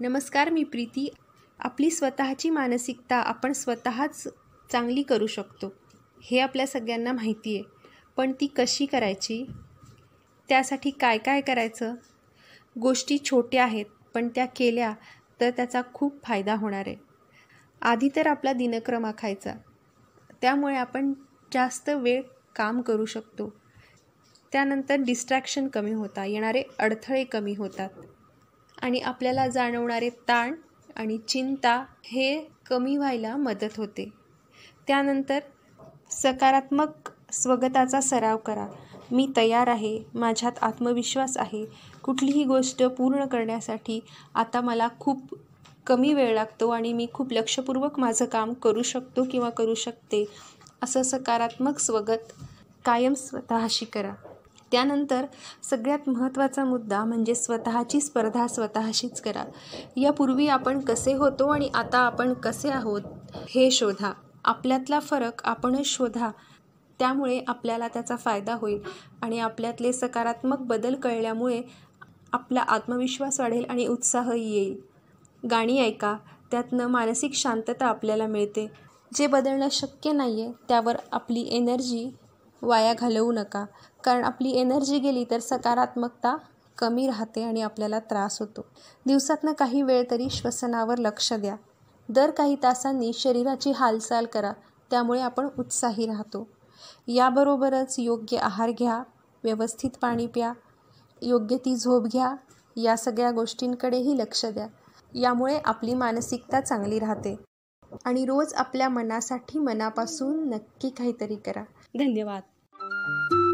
नमस्कार मी प्रीती. आपली स्वतःची मानसिकता आपण स्वतःच चांगली करू शकतो हे आपल्या सगळ्यांना माहिती आहे. पण ती कशी करायची? त्यासाठी काय काय करायचं? गोष्टी छोट्या आहेत पण त्या केल्या तर त्याचा खूप फायदा होणार आहे. आधी तर आपला दिनक्रम आखायचा. त्यामुळे आपण जास्त वेळ काम करू शकतो. त्यानंतर डिस्ट्रॅक्शन कमी होता येणारे अडथळे कमी होतात. आणि आपल्याला जाणवणारे ताण आणि चिंता हे कमी व्हायला मदत होते. त्यानंतर सकारात्मक स्वगताचा सराव करा. मी तयार आहे माझ्यात आत्मविश्वास आहे. कुठलीही गोष्ट पूर्ण करण्यासाठी आता मला खूप कमी वेळ लागतो आणि मी खूप लक्षपूर्वक माझं काम करू शकतो किंवा करू शकते. असं सकारात्मक स्वगत कायम स्वतःशी करा. त्यानंतर सगळ्यात महत्त्वाचा मुद्दा म्हणजे स्वतःची स्पर्धा स्वतःशीच करा. यापूर्वी आपण कसे होतो आणि आता आपण कसे आहोत हे शोधा. आपल्यातला फरक आपणच शोधा. त्यामुळे आपल्याला त्याचा फायदा होईल आणि आपल्यातले सकारात्मक बदल कळल्यामुळे आपला आत्मविश्वास वाढेल आणि उत्साहही येईल. गाणी ऐका. त्यातनं मानसिक शांतता आपल्याला मिळते. जे बदलणं शक्य नाही आहे त्यावर आपली एनर्जी वाया घालवू नका. कारण आपली एनर्जी गेली तर सकारात्मकता कमी राहते आणि आपल्याला त्रास होतो. दिवसातनं काही वेळ तरी श्वसनावर लक्ष द्या. दर काही तासांनी शरीराची हालचाल करा. त्यामुळे आपण उत्साही राहतो. याबरोबरच योग्य आहार घ्या. व्यवस्थित पाणी प्या. योग्य ती झोप घ्या. या सगळ्या गोष्टींकडेही लक्ष द्या. यामुळे आपली मानसिकता चांगली राहते. आणि रोज आपल्या मनासाठी मनापासून नक्की काहीतरी करा. धन्यवाद. Bye.